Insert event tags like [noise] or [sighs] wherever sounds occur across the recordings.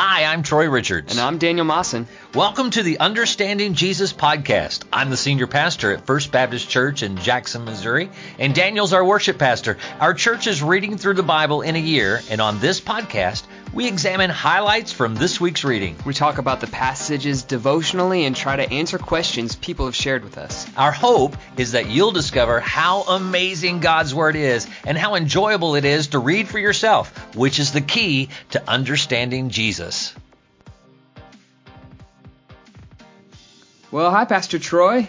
Hi, I'm Troy Richards. And I'm Daniel Mawson. Welcome to the Understanding Jesus podcast. I'm the senior pastor at First Baptist Church in Jackson, Missouri, and Daniel's our worship pastor. Our church is reading through the Bible in a year, and on this podcast, we examine highlights from this week's reading. We talk about the passages devotionally and try to answer questions people have shared with us. Our hope is that you'll discover how amazing God's Word is and how enjoyable it is to read for yourself, which is the key to understanding Jesus. Well, hi, Pastor Troy.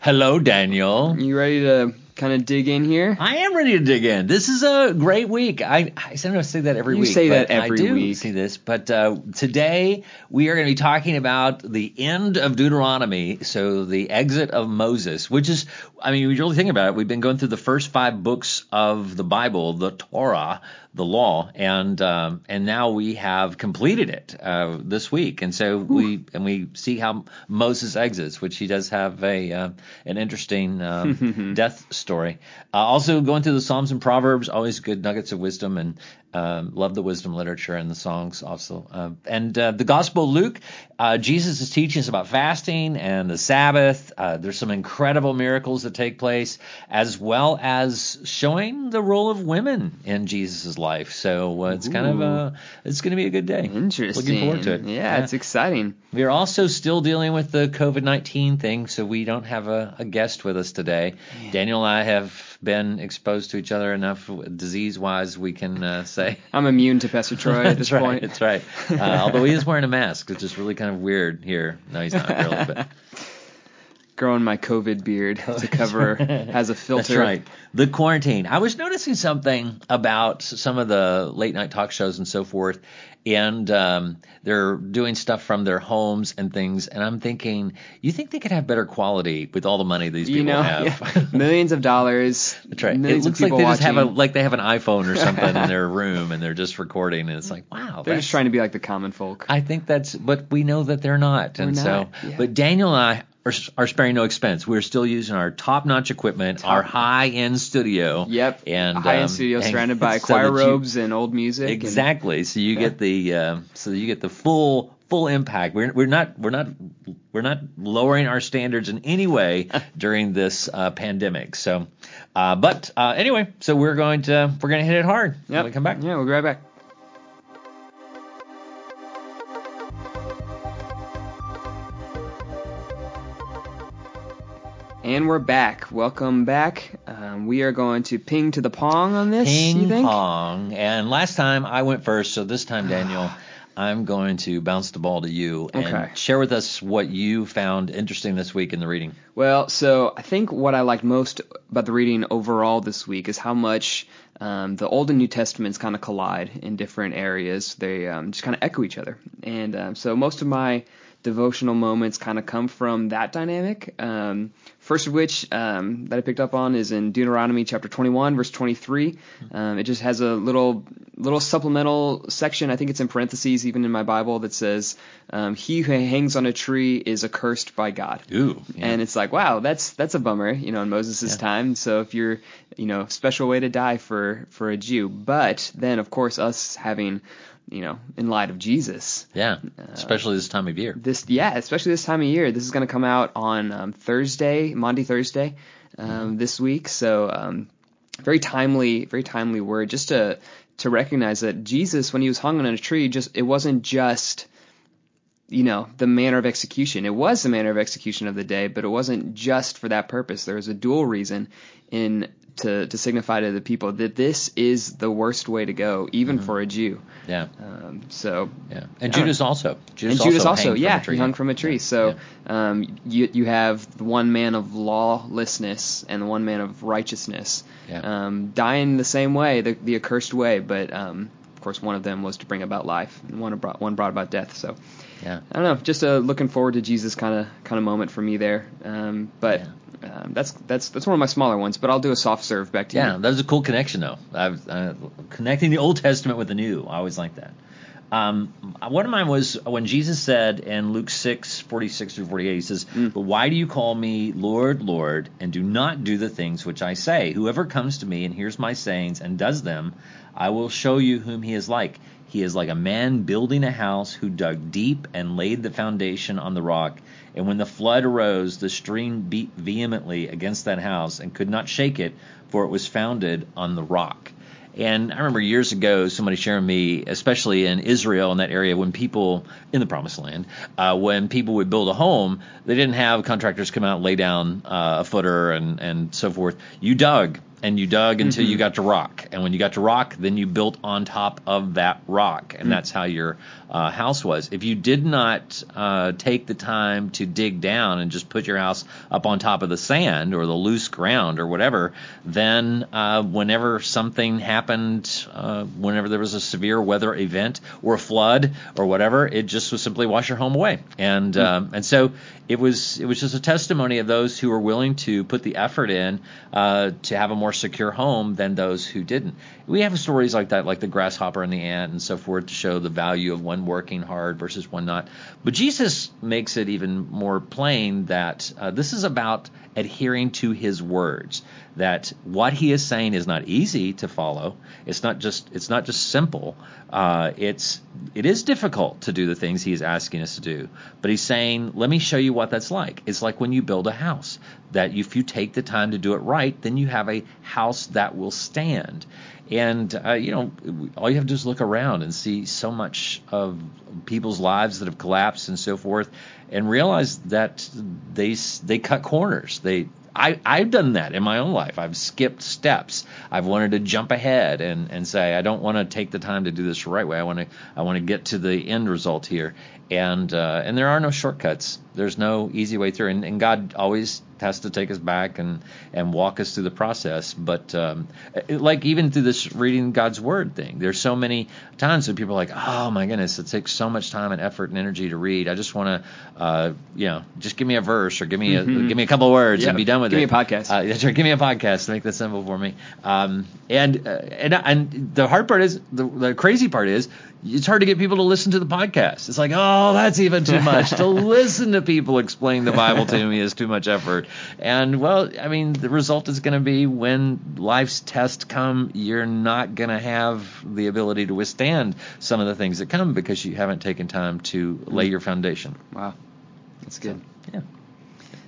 Hello, Daniel. You ready to kind of dig in here? I am ready to dig in. This is a great week. I, I sometimes say that every you week. You say that every I do week. See this, but uh, today we are going to be talking about the end of Deuteronomy, so the exit of Moses, which is, I mean, you really think about it. We've been going through the first five books of the Bible, the Torah, the law, and um, and now we have completed it uh, this week, and so we and we see how Moses exits, which he does have a uh, an interesting um, [laughs] death story. Uh, also going through the Psalms and Proverbs, always good nuggets of wisdom, and um, love the wisdom literature and the songs also. Uh, and uh, the Gospel of Luke, uh, Jesus is teaching us about fasting and the Sabbath. Uh, there's some incredible miracles that take place, as well as showing the role of women in Jesus' life. So uh, it's Ooh. kind of a, it's going to be a good day. Interesting. Looking forward to it. Yeah, Yeah. it's exciting. We are also still dealing with the COVID 19 thing, so we don't have a, a guest with us today. Daniel and I have been exposed to each other enough disease wise, we can uh, say. [laughs] I'm immune to Pastor Troy at this right. point. That's right. Uh, although he is wearing a mask, which is really kind of weird here. No, he's not really, but [laughs] Growing my COVID beard to cover [laughs] has a filter. that's right. The quarantine. I was noticing something about some of the late night talk shows and so forth, and um, they're doing stuff from their homes and things. And I'm thinking, you think they could have better quality with all the money these people You know, have? yeah, millions of dollars. That's right. It looks of like they just have a like they have an iPhone or [laughs] something in their room and they're just recording and it's like wow. They're just trying to be like the common folk. I think that's, but we know that they're not, and We're so. not, yeah. But Daniel and I are, are sparing no expense. We're still using our top-notch equipment, our high-end studio. Yep. And high-end um, studio and surrounded by so choir that you- robes and old music. and- Exactly. So you Yeah. get the um, so you get the full full impact. We're we're not we're not we're not lowering our standards in any way [laughs] during this uh, pandemic. So, uh, but uh, anyway, so we're going to we're going to hit it hard when Yep. we come back. Yeah, we'll be right back. And we're back. Welcome back. Um, we are going to ping to the pong on this. you Ping pong. And last time I went first, so this time, [sighs] Daniel, I'm going to bounce the ball to you and Okay. share with us what you found interesting this week in the reading. Well, so I think what I liked most about the reading overall this week is how much um, the Old and New Testaments kind of collide in different areas. They um, just kind of echo each other. And um, so most of my devotional moments kind of come from that dynamic. Um, first of which um, that I picked up on is in Deuteronomy chapter 21, verse 23. Um, it just has a little little supplemental section. I think it's in parentheses, even in my Bible, that says, um, "He who hangs on a tree is accursed by God." Ooh. yeah. And it's like, wow, that's that's a bummer, you know, in Moses' time. So if you're, you know, special way to die for for a Jew, but then of course us having, you know, in light of Jesus, yeah, especially this time of year. this yeah, especially this time of year, this is going to come out on um, Thursday, Monday Thursday, um, this week. So um, very timely, very timely word, just to to recognize that Jesus, when he was hung on a tree, just it wasn't just you know the manner of execution. It was the manner of execution of the day, but it wasn't just for that purpose. There was a dual reason in to to signify to the people that this is the worst way to go, even for a Jew. Yeah, Um, so yeah. And Judas also. Judas and Judas also, also, yeah, he hung from a tree. Yeah, So yeah. um, you you have the one man of lawlessness and the one man of righteousness, Yeah. um, dying the same way, the, the accursed way. But um, of course, one of them was to bring about life, and one brought one brought about death. So yeah. I don't know, just a looking forward to Jesus kind of kind of moment for me there. Um, but um, that's that's that's one of my smaller ones. But I'll do a soft serve back to Yeah, you. that was a cool connection though. I've, uh, connecting the Old Testament with the New. I always like that. Um, one of mine was when Jesus said in Luke 6, 46 through 48, he says, But why do you call me Lord, Lord, and do not do the things which I say? Whoever comes to me and hears my sayings and does them, I will show you whom he is like. He is like a man building a house who dug deep and laid the foundation on the rock. And when the flood arose, the stream beat vehemently against that house and could not shake it, for it was founded on the rock. And I remember years ago somebody sharing me, especially in Israel in that area, when people in the Promised Land, uh, when people would build a home, they didn't have contractors come out and lay down uh, a footer and and so forth. You dug and you dug until Mm-hmm. you got to rock. And when you got to rock, then you built on top of that rock, and that's how your uh, house was. If you did not uh, take the time to dig down and just put your house up on top of the sand or the loose ground or whatever, then uh, whenever something happened, uh, whenever there was a severe weather event or a flood or whatever, it just was simply wash your home away. And um, and so it was it was just a testimony of those who were willing to put the effort in uh, to have a more secure home than those who didn't. We have stories like that, like the grasshopper and the ant and so forth, to show the value of one working hard versus one not. But Jesus makes it even more plain that uh, this is about adhering to his words. That what he is saying is not easy to follow. It's not just it's not just simple. Uh, it's it is difficult to do the things he is asking us to do. But he's saying, let me show you what that's like. It's like when you build a house. That if you take the time to do it right, then you have a house that will stand. And uh, you know, all you have to do is look around and see so much of people's lives that have collapsed and so forth, and realize that they they cut corners. They I, I've done that in my own life. I've skipped steps. I've wanted to jump ahead and, and say I don't want to take the time to do this the right way. I want to I want to get to the end result here. And uh, and there are no shortcuts. There's no easy way through. And, and God always has to take us back and and walk us through the process. But um, it- like even through this reading God's word thing, there's so many times that people are like, oh my goodness, it takes so much time and effort and energy to read. I just want to, uh, you know, just give me a verse or give me a give me a couple of words Yeah, and be done with give it. me a podcast. Uh, that's right. Give me a podcast to make this simple for me. Um, and uh, and and the hard part is the the crazy part is it's hard to get people to listen to the podcast. It's like, oh, that's even too much. to [laughs] listen to people explain the Bible to me is too much effort. And well, I mean, the result is going to be when life's tests come, you're not going to have the ability to withstand some of the things that come because you haven't taken time to lay your foundation. Wow, that's good. Yeah.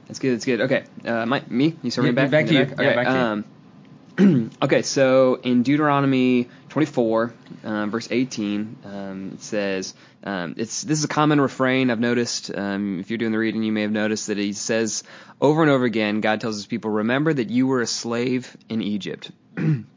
That's good. That's good. Okay, uh, my, me. You start Yeah, me back. back to you. Okay. Yeah, back to you. um, [clears throat] okay, so in Deuteronomy 24, um, verse 18, um, it says, um, it's this is a common refrain I've noticed. Um, if you're doing the reading, you may have noticed that he says over and over again, God tells his people, remember that you were a slave in Egypt. [clears throat]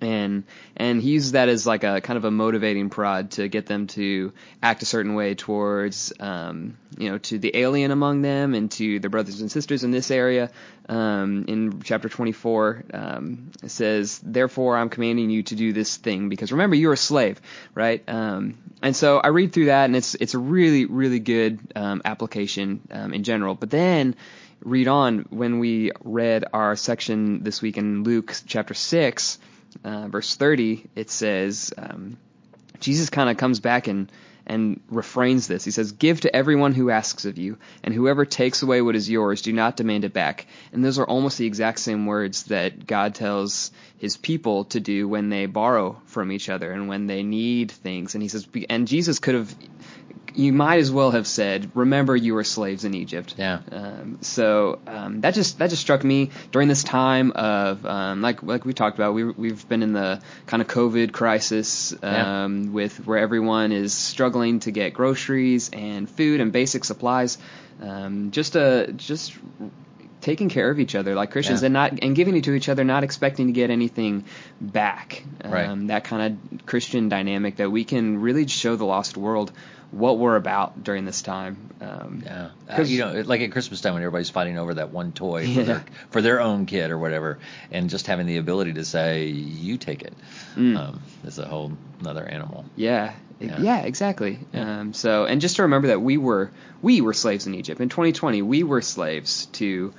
and and he uses that as like a kind of a motivating prod to get them to act a certain way towards um, you know to the alien among them and to their brothers and sisters in this area. Um, in chapter 24, um, it says, "Therefore, I'm commanding you to do this thing because remember you're a slave, right?" Um, and so I read through that, and it's it's a really really good um, application um, in general. But then read on when we read our section this week in Luke chapter six uh, verse 30, it says, um, Jesus kind of comes back and, and refrains this. He says, Give to everyone who asks of you, and whoever takes away what is yours, do not demand it back. And those are almost the exact same words that God tells his people to do when they borrow from each other and when they need things. And he says, and Jesus could have, you might as well have said, Remember you were slaves in Egypt. Yeah. Um, so um, that just that just struck me during this time of um, like like we talked about we we've been in the kind of COVID crisis Yeah. um, with where everyone is struggling to get groceries and food and basic supplies. Um, just a just taking care of each other like Christians Yeah. and not and giving it to each other, not expecting to get anything back. Right. Um, that kind of Christian dynamic that we can really show the lost world what we're about during this time. Um, Yeah, uh, 'Cause- you know, like at Christmas time when everybody's fighting over that one toy for, Yeah. their, for their own kid or whatever, and just having the ability to say, "You take it," Mm. um, is a whole another animal. Yeah. Yeah. Yeah, exactly. Yeah. Um, so, and just to remember that we were we were slaves in Egypt in 2020. We were slaves to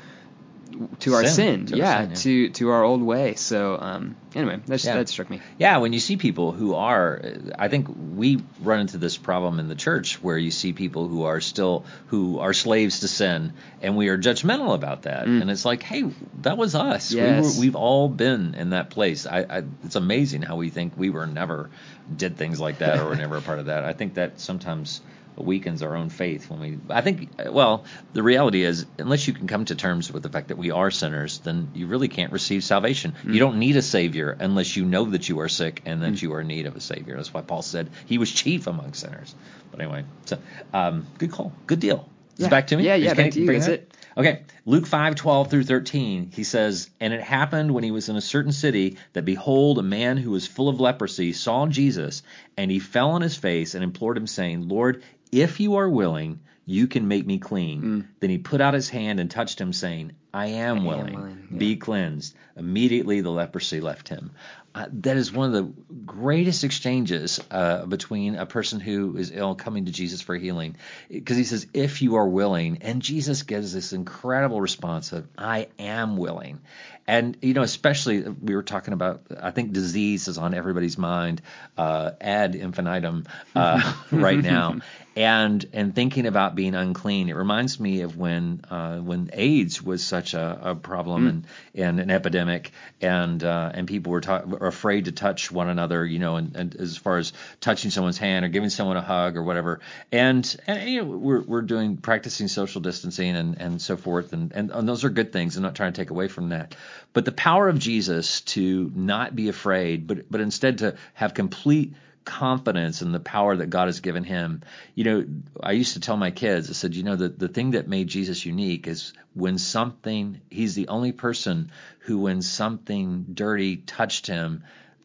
to our sin, to our yeah, sin, yeah. to to our old way. So um, anyway, that's, Yeah. that struck me. Yeah, when you see people who are, I think we run into this problem in the church where you see people who are still who are slaves to sin, and we are judgmental about that. And it's like, hey, that was us. Mm. Yes. We were, we've all been in that place. I, I, it's amazing how we think we were never did things like that or were [laughs] never a part of that. I think that sometimes weakens our own faith when we I think well the reality is unless you can come to terms with the fact that we are sinners then you really can't receive salvation. You don't need a savior unless you know that you are sick and that you are in need of a savior. That's why Paul said he was chief among sinners. But anyway so um, good call. Good deal. Is it back to me? Yeah, Is yeah, back to you. That's that? it. Okay, Luke 5, 12 through 13, he says, And it happened when he was in a certain city that behold, a man who was full of leprosy saw Jesus, and he fell on his face and implored him, saying, Lord, if you are willing, you can make me clean. Mm. Then he put out his hand and touched him, saying, I am willing, willing, be cleansed. Immediately the leprosy left him. Uh, that is one of the greatest exchanges uh, between a person who is ill coming to Jesus for healing. Because he says, if you are willing, and Jesus gives this incredible response of, I am willing. And, you know, especially we were talking about, I think disease is on everybody's mind uh, ad infinitum uh, [laughs] right now. And and thinking about being unclean, it reminds me of when uh, when AIDS was such a, a problem and, and an epidemic, and uh, and people were, ta- were afraid to touch one another, you know, and, and as far as touching someone's hand or giving someone a hug or whatever. And and you know, we're we're doing practicing social distancing and, and so forth, and, and and those are good things. I'm not trying to take away from that, but the power of Jesus to not be afraid, but but instead to have complete confidence in the power that God has given him. You know, I used to tell my kids, I said, you know, the, the thing that made Jesus unique is when something, he's the only person who, when something dirty touched him,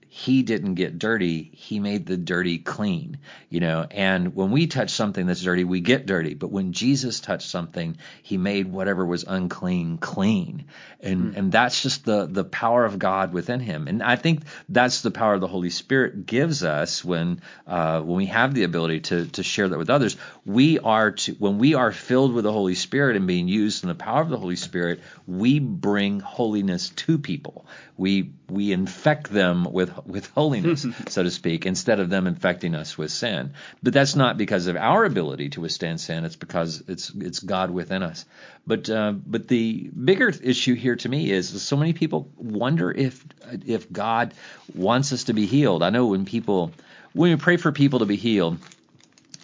he didn't get dirty, he made the dirty clean, you know. And when we touch something that's dirty, we get dirty. But when Jesus touched something, he made whatever was unclean clean. And and that's just the the power of God within him. And I think that's the power the Holy Spirit gives us when uh, when we have the ability to to share that with others. We are to when we are filled with the Holy Spirit and being used in the power of the Holy Spirit, we bring holiness to people. We we infect them with with holiness, [laughs] so to speak, instead of them infecting us with sin. But that's not because of our ability to withstand sin. It's because it's it's God within us. But uh, but the bigger issue here to me is so many people wonder if if God wants us to be healed. I know when people when we pray for people to be healed,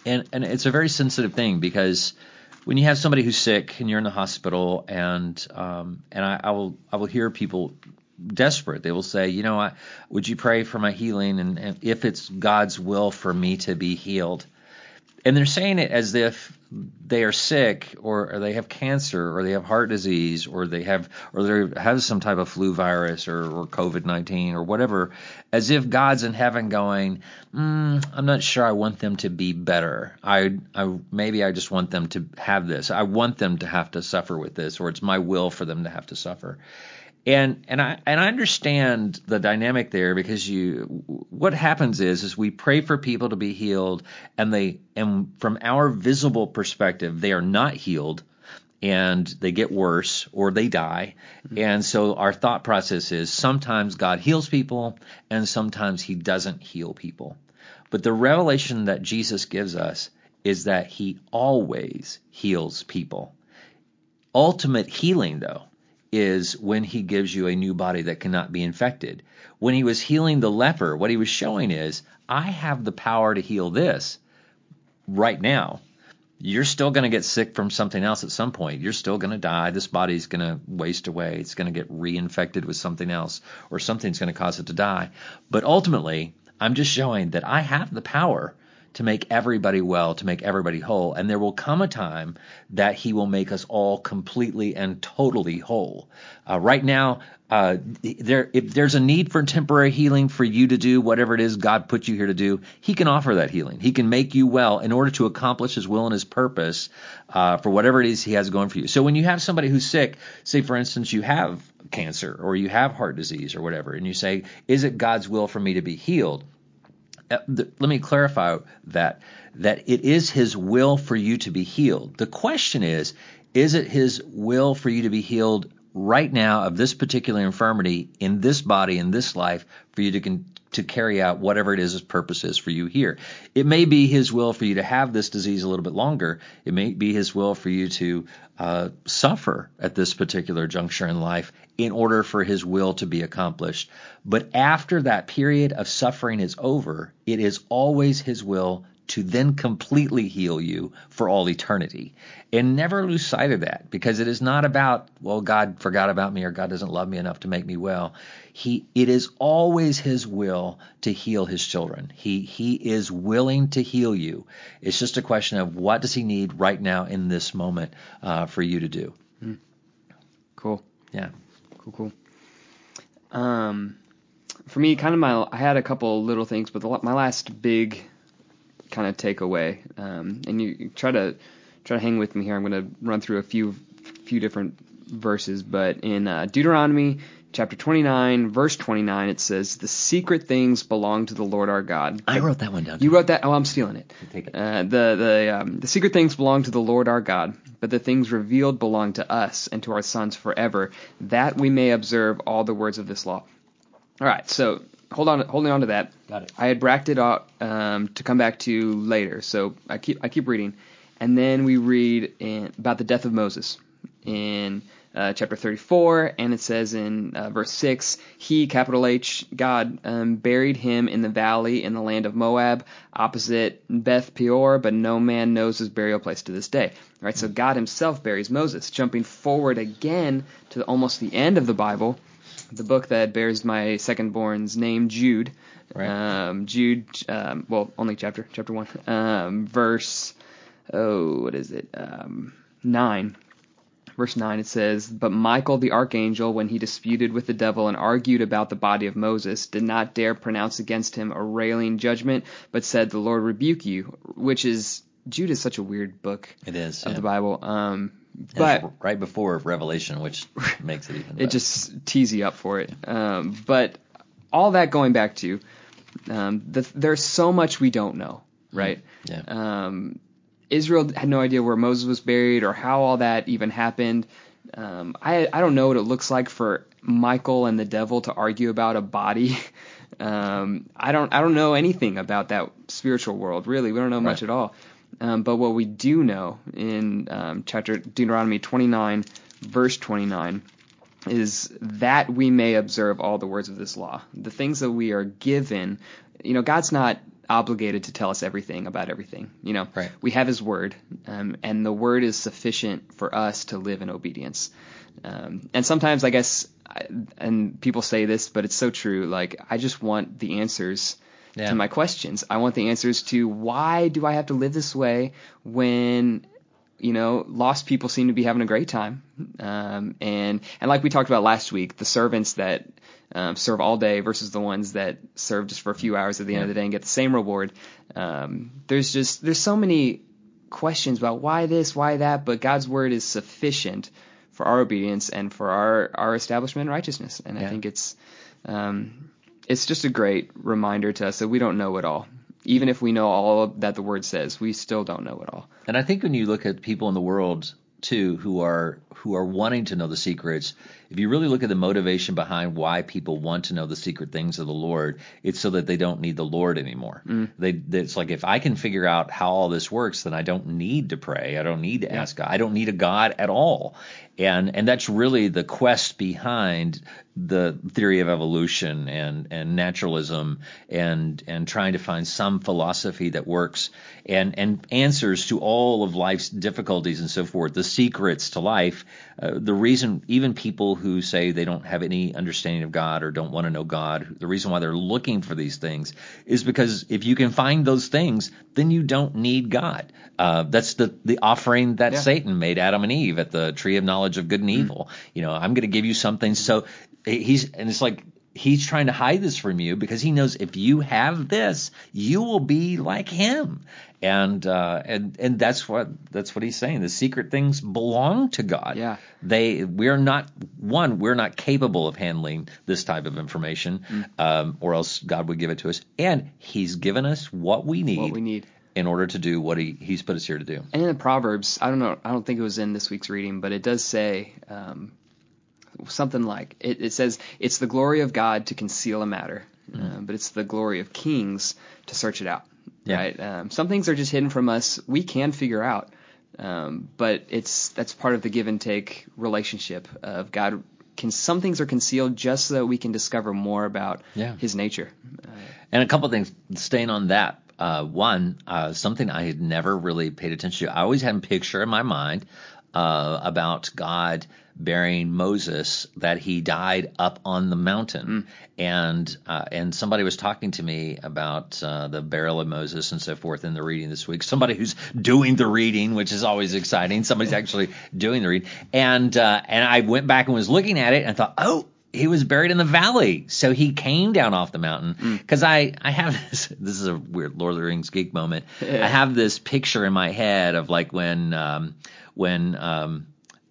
and and it's a very sensitive thing because when you have somebody who's sick and you're in the hospital and um, and I, I will I will hear people desperate. They will say, you know, I, would you pray for my healing and, and if it's God's will for me to be healed? And they're saying it as if they are sick or, or they have cancer or they have heart disease or they have or they have some type of flu virus or, or COVID nineteen or whatever, as if God's in heaven going, mm, I'm not sure I want them to be better. I, I maybe I just want them to have this. I want them to have to suffer with this, or it's my will for them to have to suffer and and I and I understand the dynamic there because you what happens is is we pray for people to be healed and they and from our visible perspective they are not healed and they get worse or they die. Mm-hmm. And so our thought process is sometimes God heals people and sometimes he doesn't heal people. But the revelation that Jesus gives us is that he always heals people. Ultimate healing though is when he gives you a new body that cannot be infected. When he was healing the leper, what he was showing is, I have the power to heal this right now. You're still going to get sick from something else at some point. You're still going to die. This body's going to waste away. It's going to get reinfected with something else, or something's going to cause it to die. But ultimately, I'm just showing that I have the power to make everybody well, to make everybody whole. And there will come a time that He will make us all completely and totally whole. Uh, right now, uh, there, if there's a need for temporary healing for you to do whatever it is God put you here to do, He can offer that healing. He can make you well in order to accomplish His will and His purpose uh, for whatever it is He has going for you. So when you have somebody who's sick, say for instance you have cancer or you have heart disease or whatever, and you say, "Is it God's will for me to be healed?" Uh, let me clarify that that it is his will for you to be healed. The question is, is it his will for you to be healed right now of this particular infirmity in this body in this life for you to con- to carry out whatever it is his purpose is for you here. It may be his will for you to have this disease a little bit longer. It may be his will for you to uh, suffer at this particular juncture in life in order for his will to be accomplished. But after that period of suffering is over, it is always his will to then completely heal you for all eternity. And never lose sight of that because it is not about, well, God forgot about me or God doesn't love me enough to make me well. He, it is always his will to heal his children. He, he is willing to heal you. It's just a question of what does he need right now in this moment uh, for you to do. Mm. Cool. Yeah. Cool, cool. Um, for me, kind of my, I had a couple little things, but the, my last big kind of takeaway, um, and you, you try to try to hang with me here. I'm going to run through a few few different verses, but in uh, Deuteronomy chapter 29, verse 29, it says, "The secret things belong to the Lord our God." I wrote that one down. You wrote that? Oh, I'm stealing it. Take it. Uh, the the um, the secret things belong to the Lord our God, but the things revealed belong to us and to our sons forever, that we may observe all the words of this law. All right, so hold on, holding on to that. Got it. I had bracked out um, to come back to later, so I keep I keep reading, and then we read in, about the death of Moses in uh, chapter 34, and it says in uh, verse 6, He, capital H, God, um, buried him in the valley in the land of Moab, opposite Beth Peor, but no man knows his burial place to this day. All right, so God Himself buries Moses. Jumping forward again to almost the end of the Bible, the book that bears my second-born's name, Jude. Right. Um, Jude, um, well, only chapter, chapter one, um, verse, oh, what is it? Um, nine. Verse 9 it says, But Michael the archangel, when he disputed with the devil and argued about the body of Moses, did not dare pronounce against him a railing judgment, but said, The Lord rebuke you, which is, Jude is such a weird book It is. of yeah. the Bible. Um, but right before Revelation, which [laughs] makes it even. it better. just tees you up for it. Um, but all that going back to, um, the, there's so much we don't know, right? Yeah. Um, Israel had no idea where Moses was buried or how all that even happened. Um, I I don't know what it looks like for Michael and the devil to argue about a body. [laughs] Um, I don't I don't know anything about that spiritual world really. We don't know much at all. Um, but what we do know in um, chapter Deuteronomy 29, verse 29, is that we may observe all the words of this law. The things that we are given, you know, God's not obligated to tell us everything about everything. You know, Right. we have His Word, um, and the Word is sufficient for us to live in obedience. Um, and sometimes, I guess, I, and people say this, but it's so true. Like, I just want the answers Yeah. to my questions. I want the answers to why do I have to live this way when you know, lost people seem to be having a great time. Um, and and like we talked about last week, the servants that um, serve all day versus the ones that serve just for a few hours at the end of the day and get the same reward. Um, there's just there's so many questions about why this, why that, but God's word is sufficient for our obedience and for our our establishment and righteousness. And I think it's um, it's just a great reminder to us that we don't know it all. Even if we know all that the word says, we still don't know it all. And I think when you look at people in the world too who are who are wanting to know the secrets, if you really look at the motivation behind why people want to know the secret things of the Lord, it's so that they don't need the Lord anymore. Mm. They it's like if I can figure out how all this works, then I don't need to pray. I don't need to ask God. I don't need a God at all. And and that's really the quest behind the theory of evolution and and naturalism and and trying to find some philosophy that works and and answers to all of life's difficulties and so forth the secrets to life uh, the reason even people who say they don't have any understanding of God or don't want to know God the reason why they're looking for these things is because if you can find those things then you don't need God. Uh, that's the the offering that Yeah. Satan made Adam and Eve at the tree of knowledge of good and evil. You know I'm going to give you something. So he's and it's like he's trying to hide this from you because he knows if you have this you will be like him and uh and and that's what that's what he's saying the secret things belong to god Yeah. they we're not one we're not capable of handling this type of information Mm. um or else god would give it to us and he's given us what we need, What we need. in order to do what he he's put us here to do And in the Proverbs, I don't know, I don't think it was in this week's reading, but it does say, um, something like it, it says it's the glory of God to conceal a matter, Mm. uh, but it's the glory of kings to search it out. Yeah. Right? Um, some things are just hidden from us. We can figure out, um, but it's that's part of the give and take relationship of God. Can some things are concealed just so that we can discover more about Yeah. His nature. And a couple things staying on that. Uh, one, uh, something I had never really paid attention to. I always had a picture in my mind uh, about God burying Moses that he died up on the mountain, and uh, and somebody was talking to me about uh, the burial of Moses and so forth in the reading this week. Somebody who's doing the reading, which is always exciting. Somebody's actually doing the reading, and uh, and I went back and was looking at it and thought, oh he was buried in the valley, so he came down off the mountain. Because I, I have [laughs] this. This is a weird Lord of the Rings geek moment. I have this picture in my head of like when, um, when um,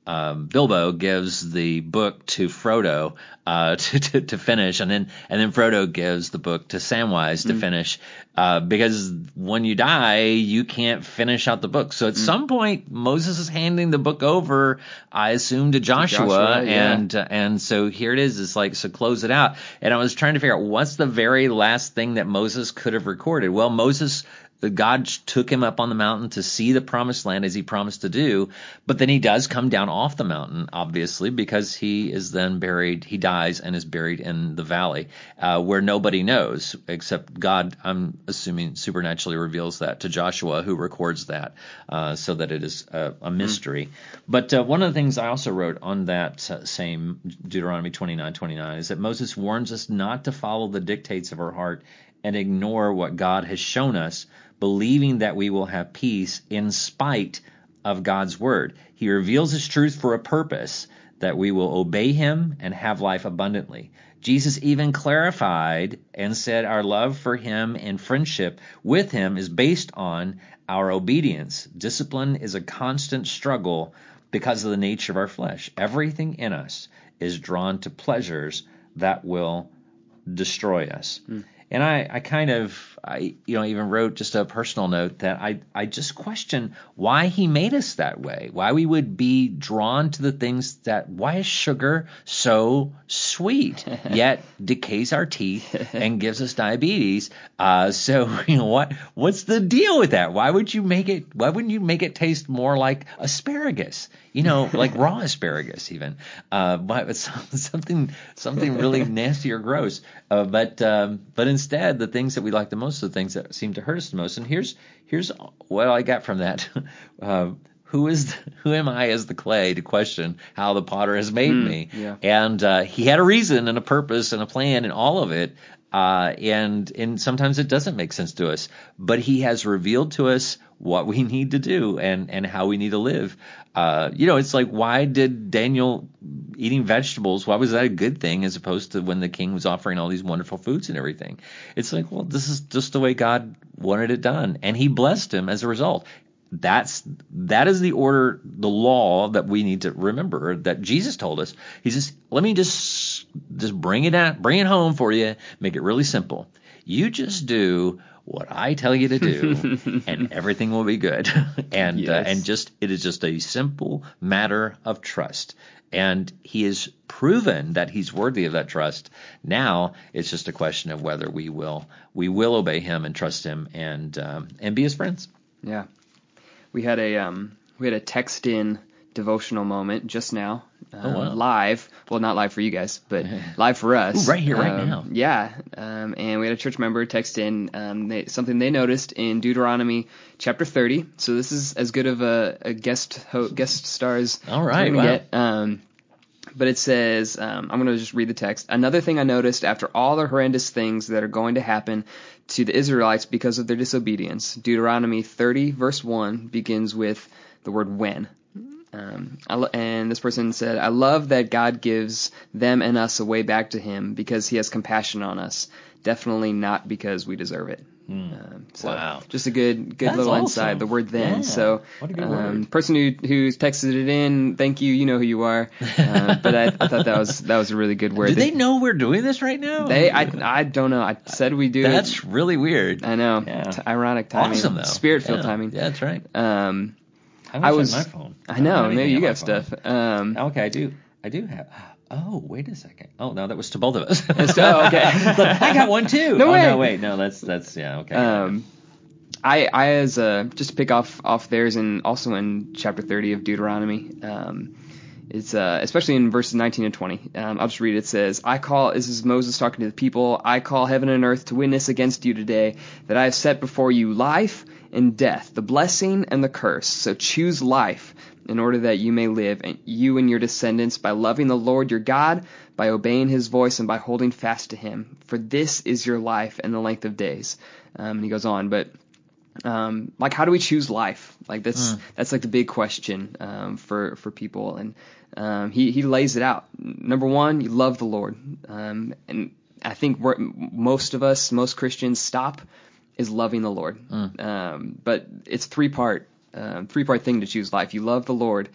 um, Bilbo gives the book to Frodo uh, [laughs] to, to to finish, and then and then Frodo gives the book to Samwise to finish, uh, because when you die, you can't finish out the book. So at some point, Moses is handing the book over, I assume, to Joshua, Joshua, yeah. and uh, and so here it is. It's like so close it out. And I was trying to figure out what's the very last thing that Moses could have recorded. Well, Moses. God took him up on the mountain to see the promised land as he promised to do, but then he does come down off the mountain, obviously, because he is then buried. He dies and is buried in the valley, uh, where nobody knows except God. I'm assuming supernaturally reveals that to Joshua, who records that, uh, so that it is a, a mystery. But uh, one of the things I also wrote on that uh, same Deuteronomy 29:29 is that Moses warns us not to follow the dictates of our heart and ignore what God has shown us, believing that we will have peace in spite of God's word. He reveals his truth for a purpose that we will obey him and have life abundantly. Jesus even clarified and said our love for him and friendship with him is based on our obedience. Discipline is a constant struggle because of the nature of our flesh. Everything in us is drawn to pleasures that will destroy us. Hmm. And I, I kind of, I, you know, even wrote just a personal note that I, I just question why he made us that way. Why we would be drawn to the things that, why is sugar so sweet, [laughs] yet decays our teeth and gives us diabetes? Uh, so, [laughs] you know, what, what's the deal with that? Why would you make it, why wouldn't you make it taste more like asparagus? You know, [laughs] like raw asparagus even. Uh, [laughs] but something, something really [laughs] nasty or gross. Uh, but, um, but instead, the things that we like the most are the things that seem to hurt us the most. And here's, here's what I got from that. Uh, who is who am I as the clay to question how the potter has made me? yeah. And uh, he had a reason and a purpose and a plan and all of it. Uh, and and sometimes it doesn't make sense to us, but he has revealed to us what we [laughs] need to do and and how we need to live. Uh, you know, it's like why did Daniel eating vegetables? Why was that a good thing as opposed to when the king was offering all these wonderful foods and everything? It's like, well, this is just the way God wanted it done, and He blessed him as a result that's that is the order the law that we need to remember that Jesus told us he says let me just just bring it out bring it home for you make it really simple you just do what I tell you to do [laughs] and everything will be good [laughs] and uh, and just it is just a simple matter of trust and he has proven that he's worthy of that trust now it's just a question of whether we will we will obey him and trust him and um, and be his friends Yeah. We had a um we had a text in devotional moment just now. Um, Oh, wow. Live. Well, not live for you guys, but [laughs] live for us. Ooh, right here, right Um, now. Yeah. Um, and we had a church member text in um, they, something they noticed in Deuteronomy chapter 30. So this is as good of a, a guest ho- guest stars. All right, wow. get. Um, but it says, um, I'm going to just read the text. Another thing I noticed after all the horrendous things that are going to happen to the Israelites because of their disobedience, Deuteronomy 30, verse 1, begins with the word when. Um, I lo- and this person said, I love that God gives them and us a way back to Him because He has compassion on us. Definitely not because we deserve it. Um, so Wow. just a good, good That's little awesome. insight. The word then. Yeah. So, What a good um, word. person who who's texted it in, thank you. You know who you are. [laughs] Uh, but I, I thought that was that was a really good word. Do they know we're doing this right now? They, I, I don't know. I said we do. That's really weird. I know. Yeah. T- ironic timing. awesome though. Spirit-filled yeah. timing. Yeah, that's right. Um, I, don't I was. my phone. I know. have Maybe you got stuff. Um, Okay, I do. I do have. Oh, wait a second. Oh no, that was to both of us. [laughs] oh, okay. [laughs] I got one too. [laughs] No oh, way. No, wait, no, that's that's yeah, okay. Um, I, I as a just to pick off off theirs and also in chapter 30 of Deuteronomy. Um, it's uh, especially in verses 19 and 20. Um, I'll just read it. It says, "I call." This is Moses talking to the people. I call heaven and earth to witness against you today that I have set before you life and death, the blessing and the curse. So choose life in order that you may live, and you and your descendants, by loving the Lord your God, by obeying His voice, and by holding fast to Him. For this is your life and the length of days. Um, and he goes on, but um, like how do we choose life? Like that's that's like the big question um, for for people, and um, he he lays it out. Number one, you love the Lord, um, and I think most of us, most Christians, stop is loving the Lord. Um, but it's three part um, three part thing to choose life. You love the Lord,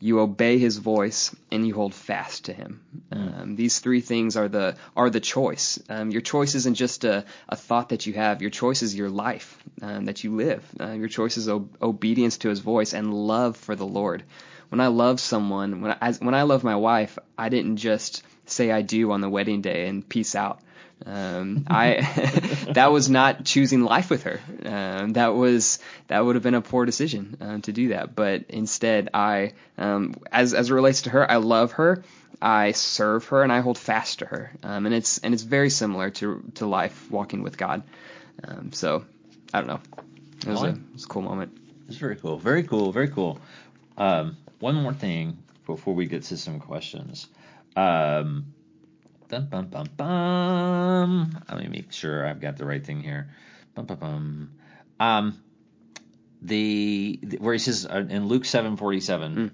you obey His voice, and you hold fast to Him. Um, these three things are the are the choice. Um, your choice isn't just a, a thought that you have. Your choice is your life um, that you live. Uh, your choice is o- obedience to His voice and love for the Lord. When I love someone, when I, as, when I love my wife, I didn't just say I do on the wedding day and peace out. Um, I [laughs] that was not choosing life with her. Um, that was that would have been a poor decision um, to do that. But instead, I um, as as it relates to her, I love her. I serve her and I hold fast to her. Um, and it's and it's very similar to to life walking with God. Um, so I don't know. It was, a, it was a cool moment. It's very cool. Very cool. Very cool. Um, one more thing before we get to some questions. Um, bum, bum, bum, bum. Let me make sure I've got the right thing here. Bum, bum, bum. Um, the, the where he says uh, in Luke seven forty seven,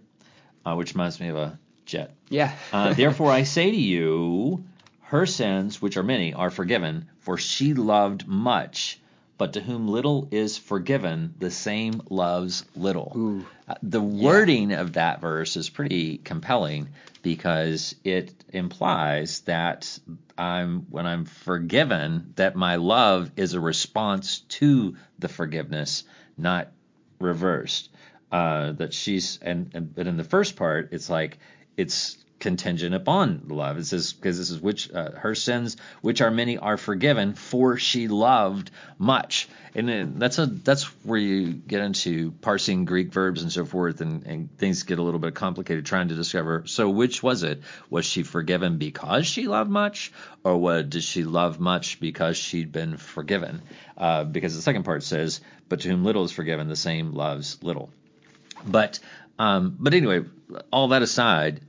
uh, which reminds me of a jet. Yeah. Uh, [laughs] Therefore, I say to you, her sins, which are many, are forgiven, for she loved much. But to whom little is forgiven, the same loves little. Uh, the wording of that verse is pretty compelling because it implies that I'm when I'm forgiven, that my love is a response to the forgiveness, not reversed. Uh, that she's and, and but in the first part, it's like it's contingent upon love. It says because this is which uh, her sins, which are many, are forgiven, for she loved much. And that's a that's where you get into parsing Greek verbs and so forth, and, and things get a little bit complicated trying to discover. So which was it? Was she forgiven because she loved much, or what did she love much because she'd been forgiven? Uh, because the second part says, "But to whom little is forgiven, the same loves little." But um, but anyway, all that aside,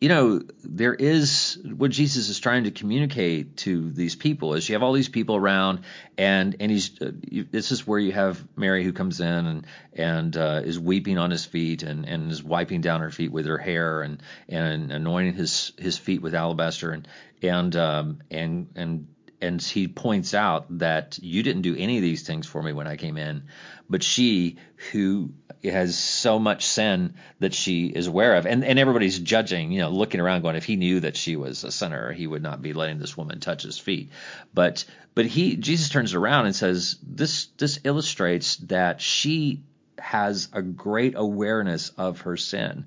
you know, there is what Jesus is trying to communicate to these people is you have all these people around, and and he's uh, you, this is where you have Mary who comes in and and uh, is weeping on his feet and and is wiping down her feet with her hair and and anointing his his feet with alabaster and and um, and and and he points out that you didn't do any of these things for me when I came in, but she who has so much sin that she is aware of, and, and everybody's judging, you know, looking around going, if he knew that she was a sinner, he would not be letting this woman touch his feet. But but he Jesus turns around and says, this this illustrates that she has a great awareness of her sin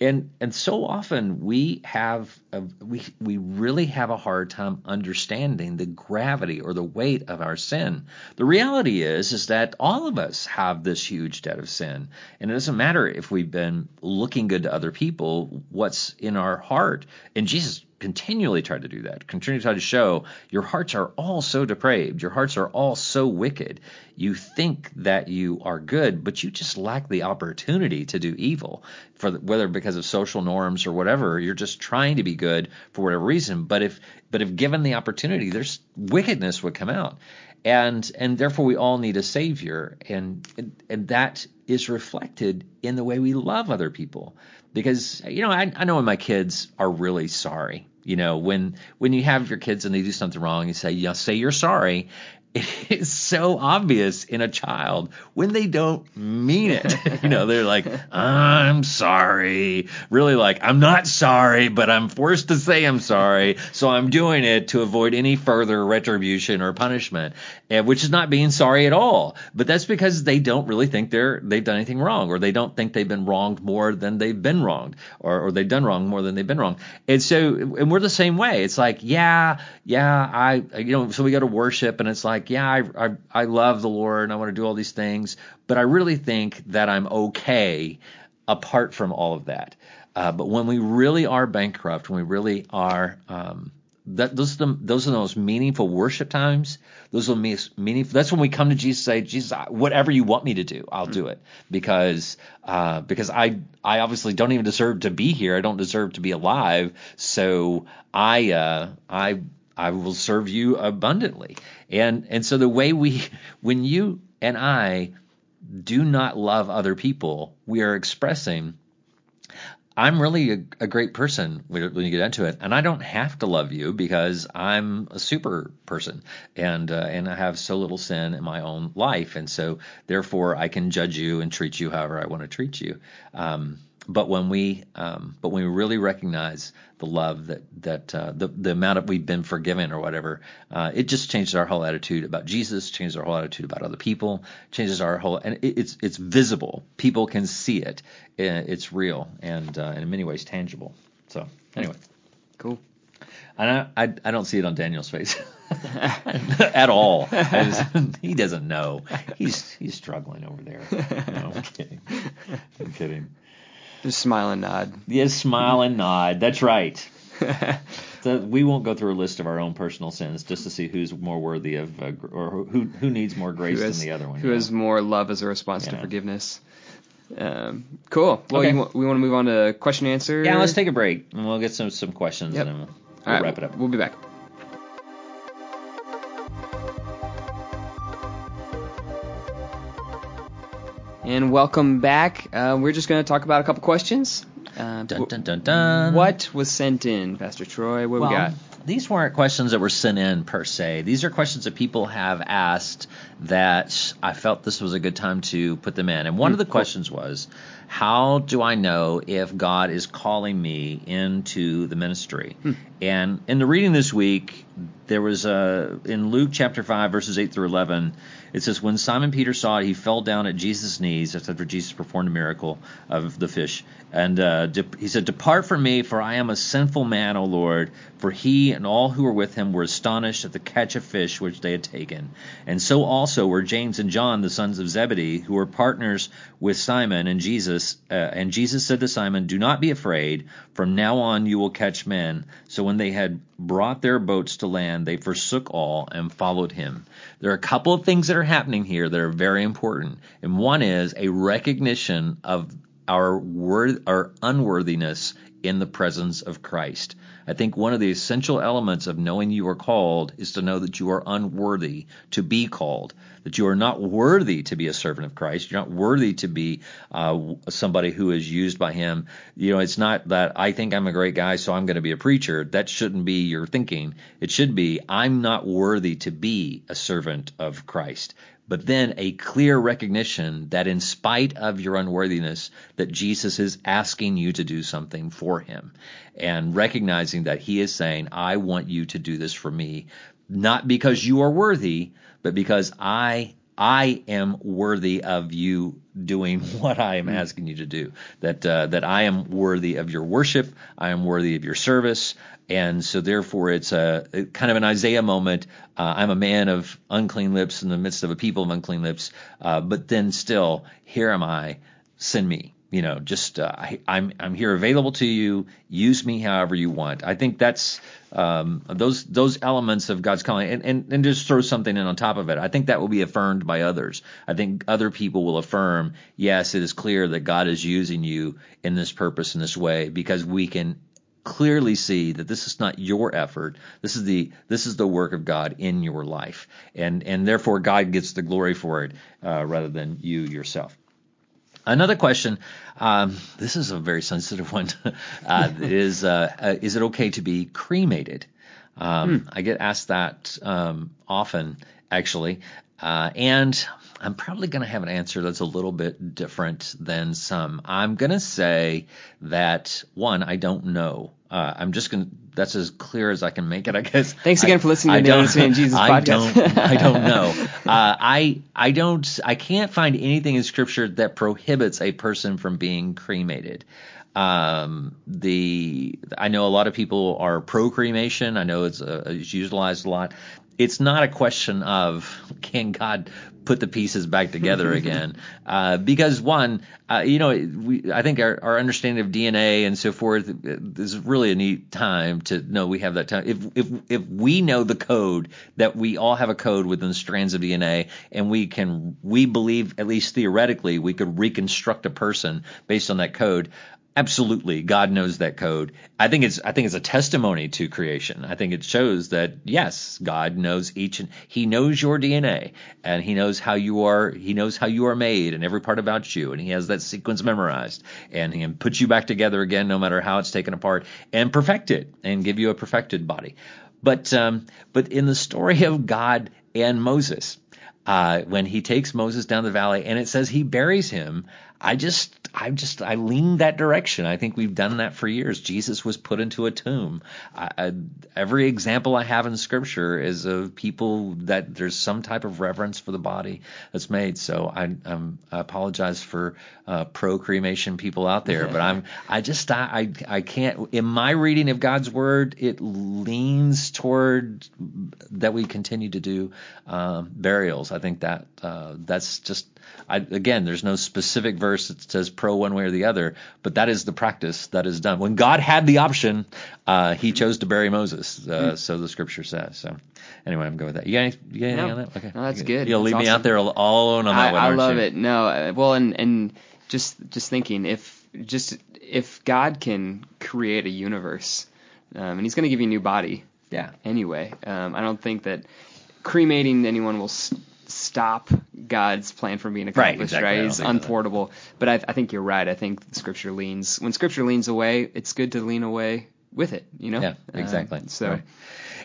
and and so often we have a, we we really have a hard time understanding the gravity or the weight of our sin. The reality is is that all of us have this huge debt of sin, and it doesn't matter if we've been looking good to other people. What's in our heart, and Jesus continually try to do that. Continually try to show your hearts are all so depraved. Your hearts are all so wicked. You think that you are good, but you just lack the opportunity to do evil. For the, whether because of social norms or whatever, you're just trying to be good for whatever reason. But if but if given the opportunity, there's wickedness would come out. And and therefore we all need a savior, and and that is reflected in the way we love other people. Because you know I, I know when my kids are really sorry, you know when when you have your kids and they do something wrong you say yeah say you're sorry it is so obvious in a child when they don't mean it. [laughs] you know, they're like, I'm sorry. Really like, I'm not sorry, but I'm forced to say I'm sorry. So I'm doing it to avoid any further retribution or punishment, eh, which is not being sorry at all. But that's because they don't really think they're, they've done anything wrong or they don't think they've been wronged more than they've been wronged or, or they've done wrong more than they've been wrong. And so, and we're the same way. It's like, yeah, yeah, I, you know, so we go to worship and it's like, yeah, I, I, I love the Lord and I want to do all these things, but I really think that I'm okay apart from all of that. Uh, but when we really are bankrupt, when we really are, um, that those are the, those are the most meaningful worship times. Those are the most meaningful. That's when we come to Jesus, and say, Jesus, whatever you want me to do, I'll do it because uh, because I I obviously don't even deserve to be here. I don't deserve to be alive. So I uh, I I will serve you abundantly. And and so the way we when you and I do not love other people, we are expressing I'm really a, a, great person when you get into it, and I don't have to love you because I'm a super person, and uh, and I have so little sin in my own life, and so therefore I can judge you and treat you however I want to treat you. Um, but when we um, but when we really recognize the love that that uh, the the amount of we've been forgiven or whatever, uh, it just changes our whole attitude about Jesus, changes our whole attitude about other people, changes our whole and it, it's it's visible. People can see it. It's real and uh, in many ways tangible. So anyway, cool. And I, I, I don't see it on Daniel's face [laughs] at all. Just, he doesn't know. He's he's struggling over there. No, I'm kidding. I'm kidding. Just smile and nod. Yes, smile and nod. That's right. [laughs] so we won't go through a list of our own personal sins just to see who's more worthy of, uh, or who who needs more grace has, than the other one. Who has more love as a response yeah. to forgiveness. Um, cool. Well, okay. you, we want to move on to question and answer. Yeah, let's take a break and we'll get some some questions yep. and then we'll, we'll wrap it up. We'll be back. And welcome back. Uh, we're just going to talk about a couple questions. Uh, dun, dun, dun, dun. What was sent in, Pastor Troy? What well, we got? These weren't questions that were sent in per se. These are questions that people have asked that I felt this was a good time to put them in. And one mm, of the cool. questions was, how do I know if God is calling me into the ministry? Hmm. And in the reading this week, there was a in Luke chapter 5 verses 8 through 11 it says when Simon Peter saw it he fell down at Jesus' knees That's after Jesus performed a miracle of the fish and uh, he said depart from me for I am a sinful man O Lord for he and all who were with him were astonished at the catch of fish which they had taken and so also were James and John the sons of Zebedee who were partners with Simon and Jesus uh, and Jesus said to Simon do not be afraid from now on you will catch men so when they had brought their boats to land, they forsook all and followed him. There are a couple of things that are happening here that are very important. And one is a recognition of our word, our unworthiness in the presence of Christ. I think one of the essential elements of knowing you are called is to know that you are unworthy to be called, that you are not worthy to be a servant of Christ. You're not worthy to be uh, somebody who is used by Him. You know, it's not that I think I'm a great guy, so I'm going to be a preacher. That shouldn't be your thinking. It should be I'm not worthy to be a servant of Christ but then a clear recognition that in spite of your unworthiness that Jesus is asking you to do something for him and recognizing that he is saying I want you to do this for me not because you are worthy but because I I am worthy of you doing [laughs] what I am asking you to do. That uh, that I am worthy of your worship. I am worthy of your service. And so, therefore, it's a, a kind of an Isaiah moment. Uh, I'm a man of unclean lips in the midst of a people of unclean lips. Uh, but then, still, here am I. Send me you know, just uh, I, am I'm, I'm here available to you. Use me however you want. I think that's um, those those elements of God's calling, and, and and just throw something in on top of it. I think that will be affirmed by others. I think other people will affirm, yes, it is clear that God is using you in this purpose in this way because we can clearly see that this is not your effort. This is the this is the work of God in your life, and and therefore God gets the glory for it uh, rather than you yourself. Another question. Um, this is a very sensitive one. [laughs] uh, is uh, uh, is it okay to be cremated? Um, I get asked that um, often, actually, uh, and I'm probably going to have an answer that's a little bit different than some. I'm going to say that one, I don't know. Uh, I'm just going to, that's as clear as I can make it, I guess. Thanks again I, for listening I to the Understanding Jesus [laughs] I podcast. don't, I don't know. [laughs] Uh, I, I don't, I can't find anything in scripture that prohibits a person from being cremated. Um, the, I know a lot of people are pro cremation. I know it's, uh, it's utilized a lot it's not a question of can God put the pieces back together [laughs] again, uh, because one, uh, you know, we, I think our, our understanding of DNA and so forth is really a neat time to know we have that time. If if if we know the code that we all have a code within the strands of DNA, and we can we believe at least theoretically we could reconstruct a person based on that code absolutely. God knows that code. I think it's i think it's a testimony to creation. I think it shows that yes god knows each and he knows your dna and he knows how you are he knows how you are made and every part about you and he has that sequence memorized and he can put you back together again no matter how it's taken apart and perfect it and give you a perfected body. But um but in the story of god and moses uh, when he takes Moses down the valley and it says he buries him, I just, I just, I lean that direction. I think we've done that for years. Jesus was put into a tomb. I, I, every example I have in Scripture is of people that there's some type of reverence for the body that's made. So I, I apologize for uh, pro cremation people out there, but I'm, I just, I, I, I can't. In my reading of God's Word, it leans toward that we continue to do um, burials. I think that uh, that's just I, again, there's no specific verse that says pro one way or the other, but that is the practice that is done. When God had the option, uh, He chose to bury Moses, uh, mm. so the Scripture says. So, anyway, I'm going with that. You got, any, you got anything no. on that? Okay, no, that's good. You'll that's leave awesome. me out there all alone on that I, one. I love you? it. No, uh, well, and and just just thinking if just if God can create a universe, um, and He's going to give you a new body. Yeah. Anyway, um, I don't think that cremating anyone will. St- stop God's plan from being accomplished, right? right? Exactly. It's unthwartable. But I, I, think you're right. I think Scripture leans when Scripture leans away, it's good to lean away with it. You know? Yeah, exactly. Um, so. Right.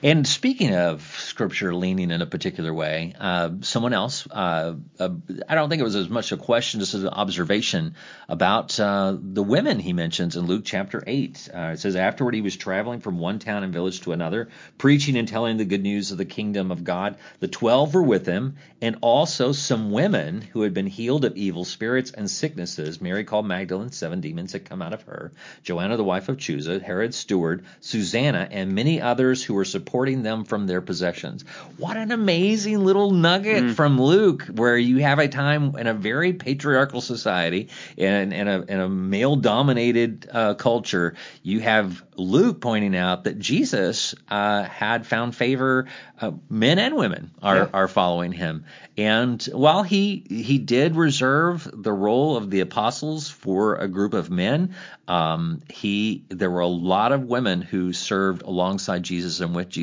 And speaking of scripture leaning in a particular way, uh, someone else, uh, uh, I don't think it was as much a question, just as an observation about uh, the women he mentions in Luke chapter 8. Uh, it says, Afterward he was traveling from one town and village to another, preaching and telling the good news of the kingdom of God. The twelve were with him, and also some women who had been healed of evil spirits and sicknesses. Mary called Magdalene, seven demons had come out of her. Joanna, the wife of Chuza, Herod's steward, Susanna, and many others who were supporting them from their possessions. What an amazing little nugget mm. from Luke, where you have a time in a very patriarchal society and in, a, a male dominated uh, culture. You have Luke pointing out that Jesus uh, had found favor. Uh, men and women are, yeah. are following him. And while he he did reserve the role of the apostles for a group of men, um, he there were a lot of women who served alongside Jesus and with Jesus,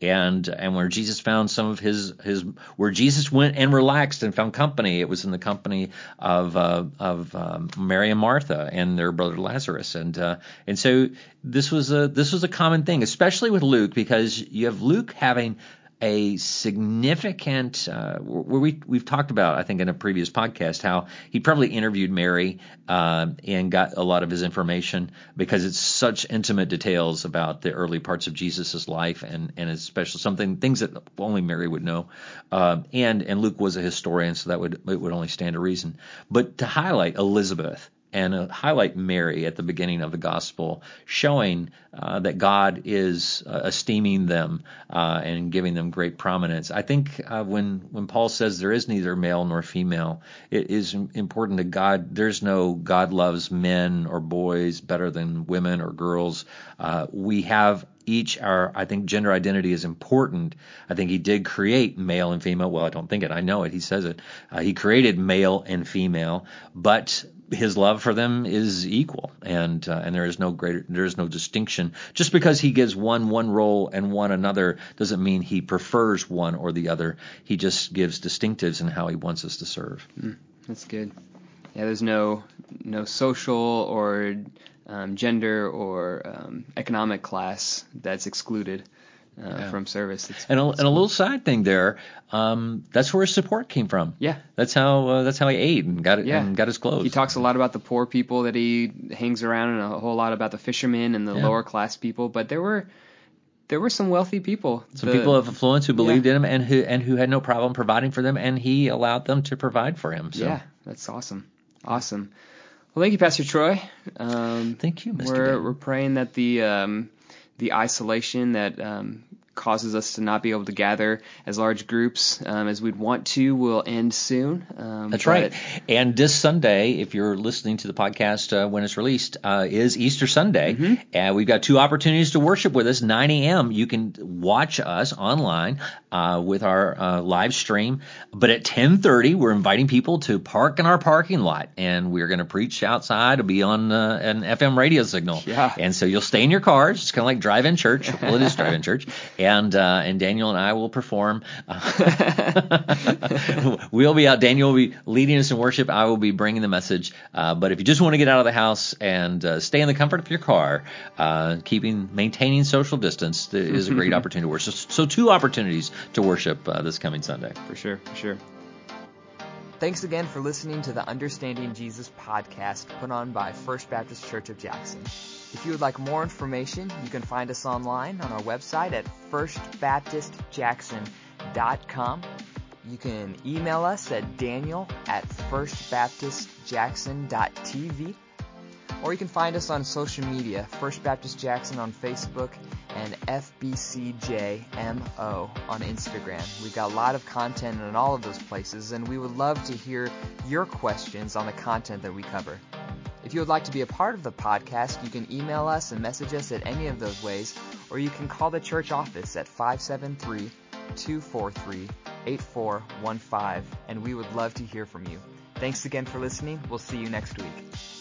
and and where Jesus found some of his his where Jesus went and relaxed and found company, it was in the company of uh, of um, Mary and Martha and their brother Lazarus, and uh, and so this was a this was a common thing, especially with Luke, because you have Luke having a significant uh, where we we've talked about I think in a previous podcast how he probably interviewed Mary uh, and got a lot of his information because it's such intimate details about the early parts of Jesus's life and and especially something things that only Mary would know. Uh, and and Luke was a historian so that would it would only stand to reason. But to highlight Elizabeth and uh, highlight Mary at the beginning of the gospel, showing uh, that God is uh, esteeming them uh, and giving them great prominence. I think uh, when when Paul says there is neither male nor female, it is important that God. There's no God loves men or boys better than women or girls. Uh, we have each our I think gender identity is important. I think he did create male and female. Well, I don't think it. I know it. He says it. Uh, he created male and female, but his love for them is equal, and uh, and there is no greater there is no distinction. Just because he gives one one role and one another doesn't mean he prefers one or the other. He just gives distinctives in how he wants us to serve. Mm, that's good. Yeah, there's no no social or um, gender or um, economic class that's excluded. Uh, Yeah. from service. It's, And a, it's and a little side thing there, um, that's where his support came from. Yeah. That's how uh, that's how he ate and got it Yeah. and got his clothes. He talks a lot about the poor people that he hangs around, and a whole lot about the fishermen and the Yeah. lower class people. But there were there were some wealthy people. Some The- people of influence who believed in him and who and who had no problem providing for them, and he allowed them to provide for him. So Yeah, that's awesome. Awesome. Well, thank you, Pastor Troy. Um, thank you, Mr. we're we're praying that the um, the isolation that um, causes us to not be able to gather as large groups um, as we'd want to will end soon. Um, That's right. And this Sunday, if you're listening to the podcast uh, when it's released, uh, is Easter Sunday. Mm-hmm. And we've got two opportunities to worship with us. 9 a.m. You can watch us online uh, with our uh, live stream. But at 10:30, we're inviting people to park in our parking lot, and we're going to preach outside. It'll be on uh, an FM radio signal. Yeah. And so you'll stay in your cars. It's kind of like drive-in church. Well, it is drive-in church. And [laughs] uh, and Daniel and I will perform. [laughs] [laughs] we'll be out. Daniel will be leading us in worship. I will be bringing the message. Uh, but if you just want to get out of the house and uh, stay in the comfort of your car, uh, keeping maintaining social distance is a great [laughs] opportunity to worship. So, so two opportunities to worship uh, this coming Sunday. for sure, for sure. Thanks again for listening to the Understanding Jesus podcast put on by First Baptist Church of Jackson. If you would like more information, you can find us online on our website at firstbaptistjackson.com. You can email us at daniel at firstbaptistjackson.tv. Or you can find us on social media, First Baptist Jackson on Facebook and FBCJMO on Instagram. We've got a lot of content on all of those places, and we would love to hear your questions on the content that we cover. If you would like to be a part of the podcast, you can email us and message us at any of those ways, or you can call the church office at 573 243 8415, and we would love to hear from you. Thanks again for listening. We'll see you next week.